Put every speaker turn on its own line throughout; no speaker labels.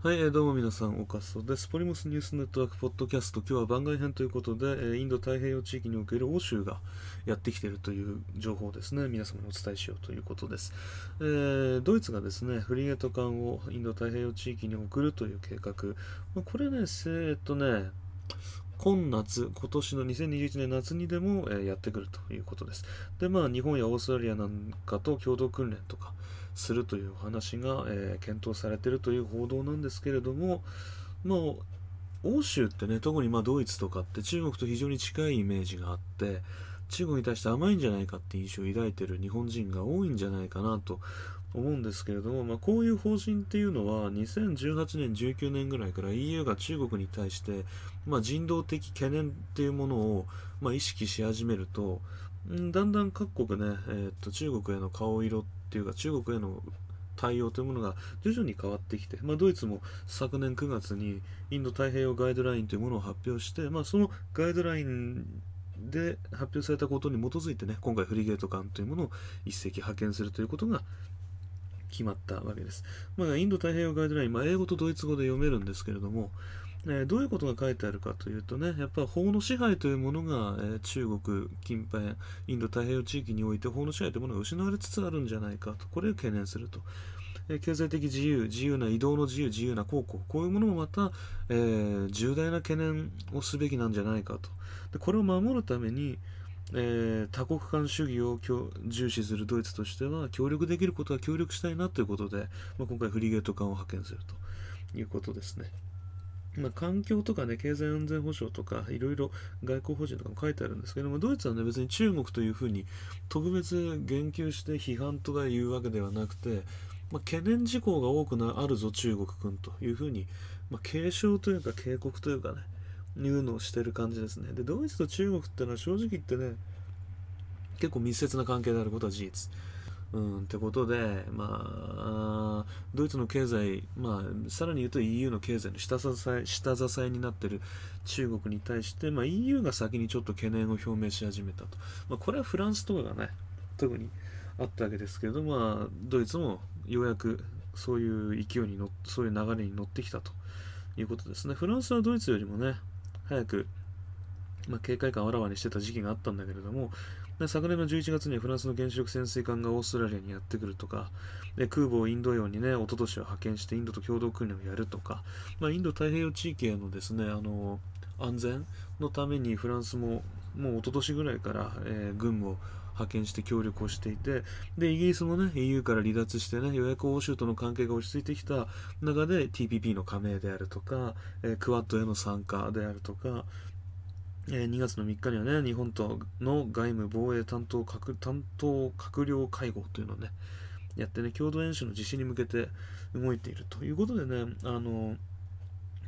はい、えー、どうも皆さん、おかそです。ポリモスニュースネットワークポッドキャスト、今日は番外編ということで、えー、インド太平洋地域における欧州がやってきているという情報をですね、皆様にお伝えしようということです。えー、ドイツがですね、フリゲート艦をインド太平洋地域に送るという計画、まあ、これね、えー、っとね、今夏、今年の2021年夏にでも、え、やってくるということです。で、まあ、日本やオーストラリアなんかと共同訓練とかするというお話が、えー、検討されているという報道なんですけれども、まあ、欧州ってね、特にまドイツとかって中国と非常に近いイメージがあって、中国に対して甘いんじゃないかって印象を抱いている日本人が多いんじゃないかなと思うんですけれども、まあ、こういう方針っていうのは2018年19年ぐらいから EU が中国に対して、まあ、人道的懸念っていうものを、まあ、意識し始めるとだんだん各国ね、えー、っと中国への顔色っていうか中国への対応というものが徐々に変わってきて、まあ、ドイツも昨年9月にインド太平洋ガイドラインというものを発表して、まあ、そのガイドラインで発表されたことに基づいてね今回フリゲート艦というものを1隻派遣するということが決まったわけです。まあ、インド太平洋ガイドライン、まあ、英語とドイツ語で読めるんですけれども、え、どういうことが書いてあるかというとね、やっぱ法の支配というものが、え、中国近辺、インド太平洋地域において法の支配というものが失われつつあるんじゃないかと、これを懸念すると。え経済的自由、自由な移動の自由、自由な航行、こういうものもまた、えー、重大な懸念をすべきなんじゃないかと。でこれを守るために、えー、多国間主義を重視するドイツとしては協力できることは協力したいなということで、まあ、今回フリゲート艦を派遣するということですね。まあ、環境とかね、経済安全保障とか、いろいろ外交法人とかも書いてあるんですけども、ドイツはね、別に中国というふうに特別言及して批判とか言うわけではなくて、まあ、懸念事項が多くなあるぞ、中国君というふうに、まあ、警鐘というか警告というかね、いうのをしてる感じですね。で、ドイツと中国ってのは正直言ってね、結構密接な関係であることは事実。うん、ってことで、まあ、ドイツの経済、まあ、さらに言うと EU の経済の下支え下支えになっている中国に対して、まあ、EU が先にちょっと懸念を表明し始めたと。まあ、これはフランスとかがね、特にあったわけですけど、まあ、ドイツもようやくそういう勢いに乗っそういう流れに乗ってきたということですね。フランスはドイツよりもね、早く、まあ、警戒感をあらわにしてた時期があったんだけれども、昨年の11月にフランスの原子力潜水艦がオーストラリアにやってくるとか、で空母をインド洋にね、一昨年は派遣してインドと共同訓練をやるとか、まあ、インド太平洋地域へのですね、あの安全のためにフランスももう一昨年ぐらいから、えー、軍を派遣して協力をしていて、で、イギリスもね、EU から離脱してね、ようやく欧州との関係が落ち着いてきた中で TPP の加盟であるとか、えー、クワッドへの参加であるとか、え、2月の3日にはね、日本との外務防衛担当閣担当閣僚会合というのをね、やってね、共同演習の実施に向けて動いているということでね、あの、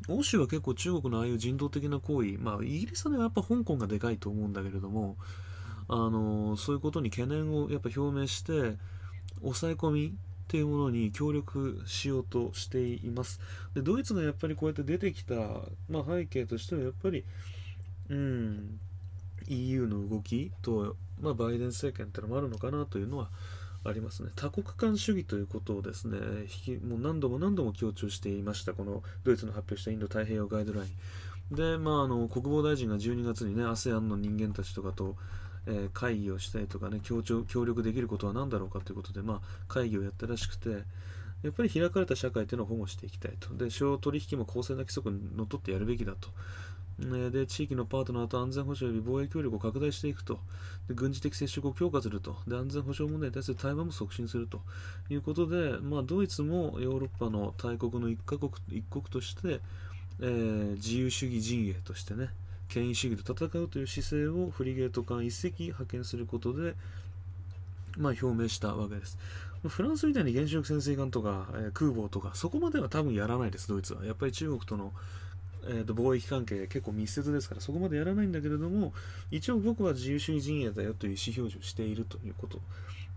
欧州は結構中国のああいう人道的な行為、まあ、イギリスはね、やっぱ香港がでかいと思うんだけれども、あのそういうことに懸念をやっぱ表明して抑え込みっていうものに協力しようとしています。でドイツがやっぱりこうやって出てきた、まあ、背景としてはやっぱり、うん、EU の動きと、まあ、バイデン政権ってのもあるのかなというのはありますね。多国間主義ということをですねもう何度も何度も強調していました。このドイツの発表したインド太平洋ガイドライン。で、まあ、あの国防大臣が12月にね ASEAN の人間たちとかとえー、会議をしたりとかね協調協力できることは何だろうかということで、まあ、会議をやったらしくてやっぱり開かれた社会というのを保護していきたいと。で商取引も公正な規則にのっとってやるべきだと。で地域のパートナーと安全保障より防衛協力を拡大していくとで軍事的接触を強化するとで安全保障問題に対する対話も促進するということで、まあ、ドイツもヨーロッパの大国の一カ国一国として、えー、自由主義陣営としてね権威主義と戦うという姿勢をフリゲート艦1隻派遣することで、まあ、表明したわけです。フランスみたいに原子力潜水艦とか、えー、空母とか、そこまでは多分やらないです、ドイツは。やっぱり中国との、えー、と貿易関係結構密接ですから、そこまでやらないんだけれども、一応僕は自由主義陣営だよという意思表示をしているということ。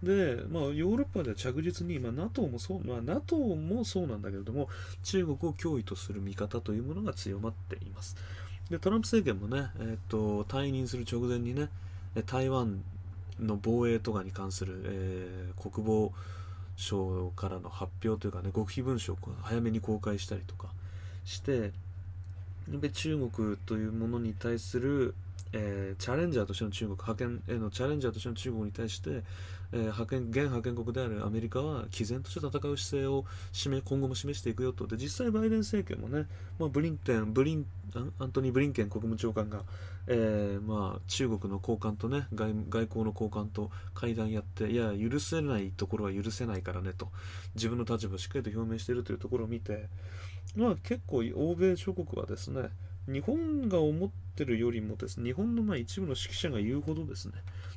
で、まあ、ヨーロッパでは着実に、まあ、NATO もそう、まあ、NATO もそうなんだけれども、中国を脅威とする見方というものが強まっています。でトランプ政権もね、えーと、退任する直前にね台湾の防衛とかに関する、えー、国防省からの発表というかね極秘文書を早めに公開したりとかしてで中国というものに対する、えー、チャレンジャーとしての中国覇権へのチャレンジャーとしての中国に対して、えー、派遣現覇権国であるアメリカは毅然として戦う姿勢を示今後も示していくよと。で実際バイデン政権もね、まあ、ブリンテンブリンアントニー・ブリンケン国務長官が、えー、まあ、中国の高官とね外外交の高官と会談やっていや許せないところは許せないからねと。自分の立場をしっかりと表明しているというところを見てまあ結構欧米諸国はですね日本が思ってるよりもですね日本のまあ一部の指揮者が言うほどですね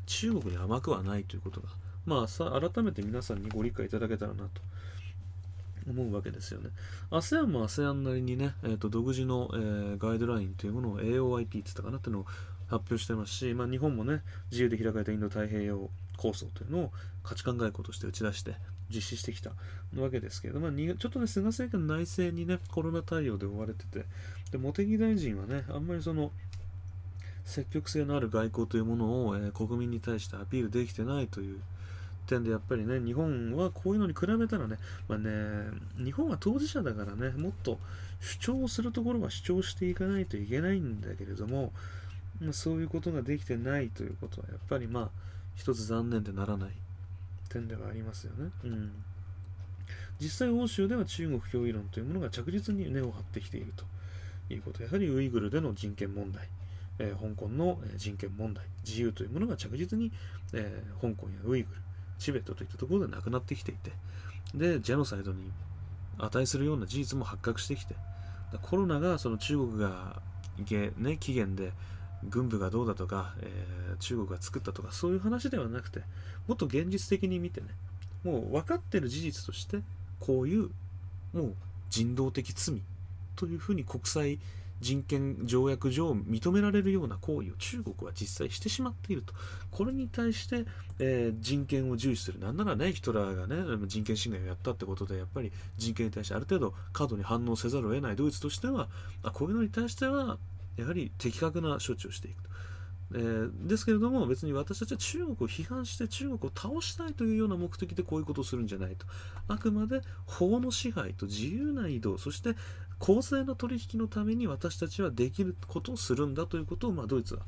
中国に甘くはないということがまあさ改めて皆さんにご理解いただけたらなと思うわけですよね。ASEAN も ASEAN なりにね、えー、と独自の、えー、ガイドラインというものを AOIP って言ったかなっていうのを発表してますし、まあ、日本もね、自由で開かれたインド太平洋構想というのを価値観外交として打ち出して実施してきた。わけですけれども、まあ、ちょっとね、菅政権内政にね、コロナ対応で追われてて、で茂木大臣はね、あんまりその、積極性のある外交というものを、えー、国民に対してアピールできてないという点でやっぱりね、日本はこういうのに比べたらね、まあね、日本は当事者だからね、もっと主張するところは主張していかないといけないんだけれども、まあ、そういうことができてないということは、やっぱりまあ、一つ残念でならない。点ではありますよね。うん。実際、欧州では中国脅威論というものが着実に根を張ってきているということ。やはりウイグルでの人権問題、えー、香港の人権問題、自由というものが着実に、えー、香港やウイグル、チベットといったところでなくなってきていて、で、ジェノサイドに値するような事実も発覚してきて、コロナがその中国が、ね、起源で軍部がどうだとか、えー、中国が作ったとかそういう話ではなくてもっと現実的に見てねもう分かってる事実としてこういうもう人道的罪というふうに国際人権条約上認められるような行為を中国は実際してしまっていると。これに対して、えー、人権を重視する。なんならね、ヒトラーがね、人権侵害をやったってことで、やっぱり人権に対してある程度過度に反応せざるを得ないドイツとしては、あこういうのに対しては、やはり的確な処置をしていくと。えー、ですけれども別に私たちは中国を批判して中国を倒したいというような目的でこういうことをするんじゃないとあくまで法の支配と自由な移動そして公正な取引のために私たちはできることをするんだということを、まあ、ドイツは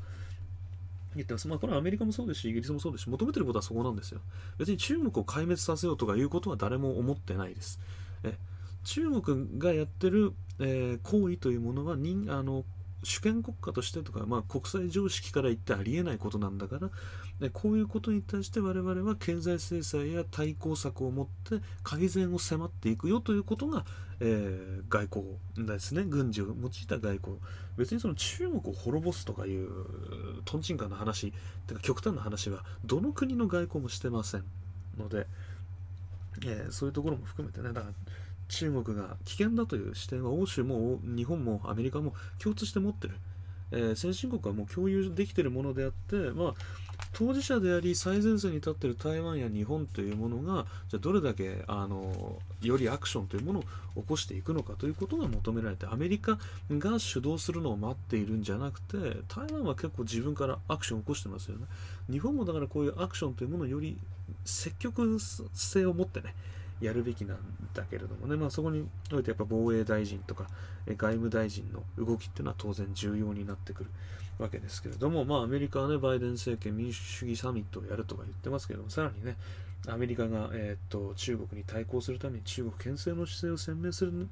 言ってます。まあ、これはアメリカもそうですし、イギリスもそうですし、求めてることはそこなんですよ。別に中国を壊滅させようとかいうことは誰も思ってないです。え中国がやってる、えー、行為というものは人あの主権国家としてとか、まあ、国際常識から言ってありえないことなんだからでこういうことに対して我々は経済制裁や対抗策を持って改善を迫っていくよということが、えー、外交ですね。軍事を用いた外交。別にその中国を滅ぼすとかいうとんちんかんな話てか極端な話はどの国の外交もしてませんので、えー、そういうところも含めてね。だから中国が危険だという視点は欧州も日本もアメリカも共通して持ってる、えー、先進国はもう共有できているものであって、まあ、当事者であり最前線に立っている台湾や日本というものがじゃあどれだけあのよりアクションというものを起こしていくのかということが求められてアメリカが主導するのを待っているんじゃなくて台湾は結構自分からアクションを起こしてますよね。日本もだからこういうアクションというものをより積極性を持ってねやるべきなんだけれどもね、まあ、そこにおいてやっぱ防衛大臣とか外務大臣の動きっていうのは当然重要になってくるわけですけれども、まあ、アメリカはね、バイデン政権民主主義サミットをやるとか言ってますけども、さらにね、アメリカが、えー、っと中国に対抗するために中国牽制の姿勢を鮮明する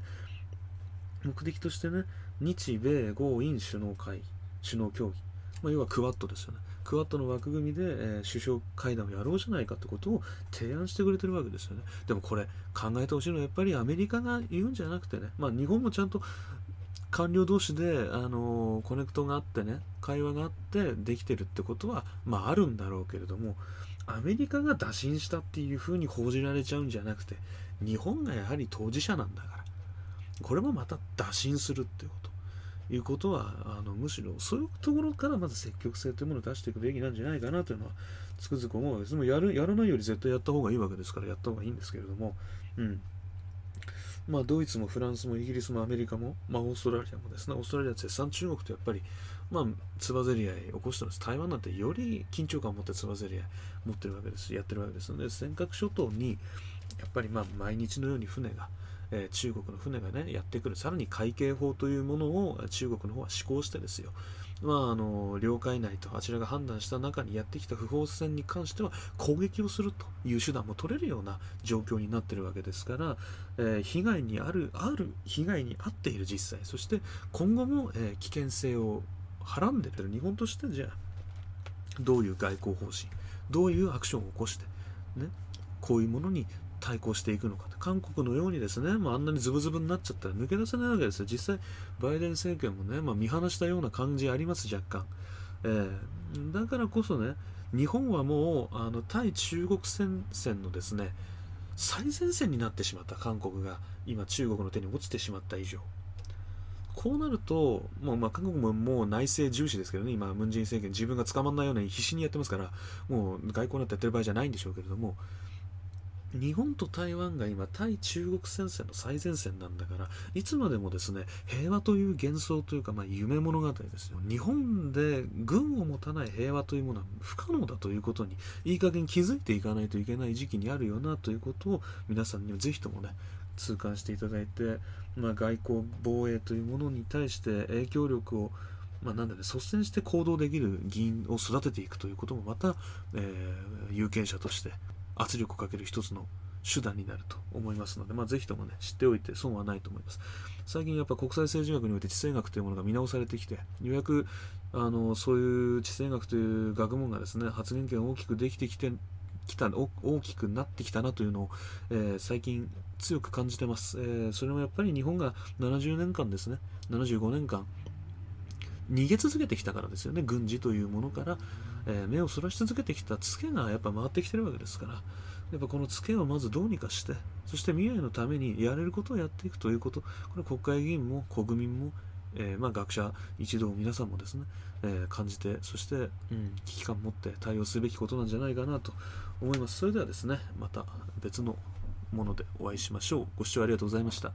目的としてね、日米豪印首脳会、首脳協議、まあ、要はクワッドですよね。クワッドの枠組みで、えー、首相会談をやろうじゃないかってことを提案してくれてるわけですよね。でもこれ考えてほしいのはやっぱりアメリカが言うんじゃなくてね、まあ日本もちゃんと官僚同士で、あのー、コネクトがあってね、会話があってできてるってことは、まああるんだろうけれども、アメリカが打診したっていうふうに報じられちゃうんじゃなくて、日本がやはり当事者なんだから、これもまた打診するってこと。いうことはあのむしろそういうところからまず積極性というものを出していくべきなんじゃないかなというのはつくづく思うわけです。もやるやらないより絶対やった方がいいわけですからやった方がいいんですけれども、うん。まあ、ドイツもフランスもイギリスもアメリカも、まあ、オーストラリアもですね、オーストラリア絶賛中国とやっぱり、まあ、つばぜり合い起こしてます。台湾なんてより緊張感を持ってつばぜり合い持ってるわけです。やってるわけですので、尖閣諸島に、やっぱりま毎日のように船が、え、中国の船がねやってくる。さらに海警法というものを中国の方は施行してですよ。まあ、あの領海内とあちらが判断した中にやってきた不法船に関しては攻撃をするという手段も取れるような状況になっているわけですから、えー、被害にあるある被害に遭っている実際そして今後も、えー、危険性をはらんでいる。日本としてじゃあどういう外交方針どういうアクションを起こして、ね、こういうものに対抗していくのか韓国のようにですね、まあ、あんなにズブズブになっちゃったら抜け出せないわけですよ。実際バイデン政権もね、まあ、見放したような感じあります若干、えー、だからこそね日本はもうあの対中国戦線のですね最前線になってしまった。韓国が今中国の手に落ちてしまった以上。こうなると、もうまあ韓国ももう内政重視ですけどね、今、ムン・ジェイン政権、自分が捕まらないように必死にやってますから、もう外交なんてやってる場合じゃないんでしょうけれども、日本と台湾が今対中国戦線の最前線なんだからいつまでもですね平和という幻想というか、まあ、夢物語ですよ。日本で軍を持たない平和というものは不可能だということにいい加減気づいていかないといけない時期にあるよなということを皆さんにはぜひともね痛感していただいて、まあ、外交防衛というものに対して影響力をまあ、なんだね、率先して行動できる議員を育てていくということもまた、えー、有権者として圧力をかける一つの手段になると思いますので、まあ、ぜひともね、知っておいて損はないと思います。最近やっぱ国際政治学において地政学というものが見直されてきて、ようやくあのそういう地政学という学問がですね、発言権を大きくできてきて、きた大きくなってきたなというのを、えー、最近強く感じてます、えー、それもやっぱり日本が70年間ですね75年間逃げ続けてきたからですよね軍事というものから、えー、目をそらし続けてきたツケがやっぱ回ってきてるわけですから。やっぱこのツケをまずどうにかしてそして未来のためにやれることをやっていくということ。これ国会議員も国民も、えー、まあ、学者一同皆さんもですね、えー、感じてそして、うん、危機感を持って対応すべきことなんじゃないかなと思います。それではですねまた別のものでお会いしましょう。ご視聴ありがとうございました。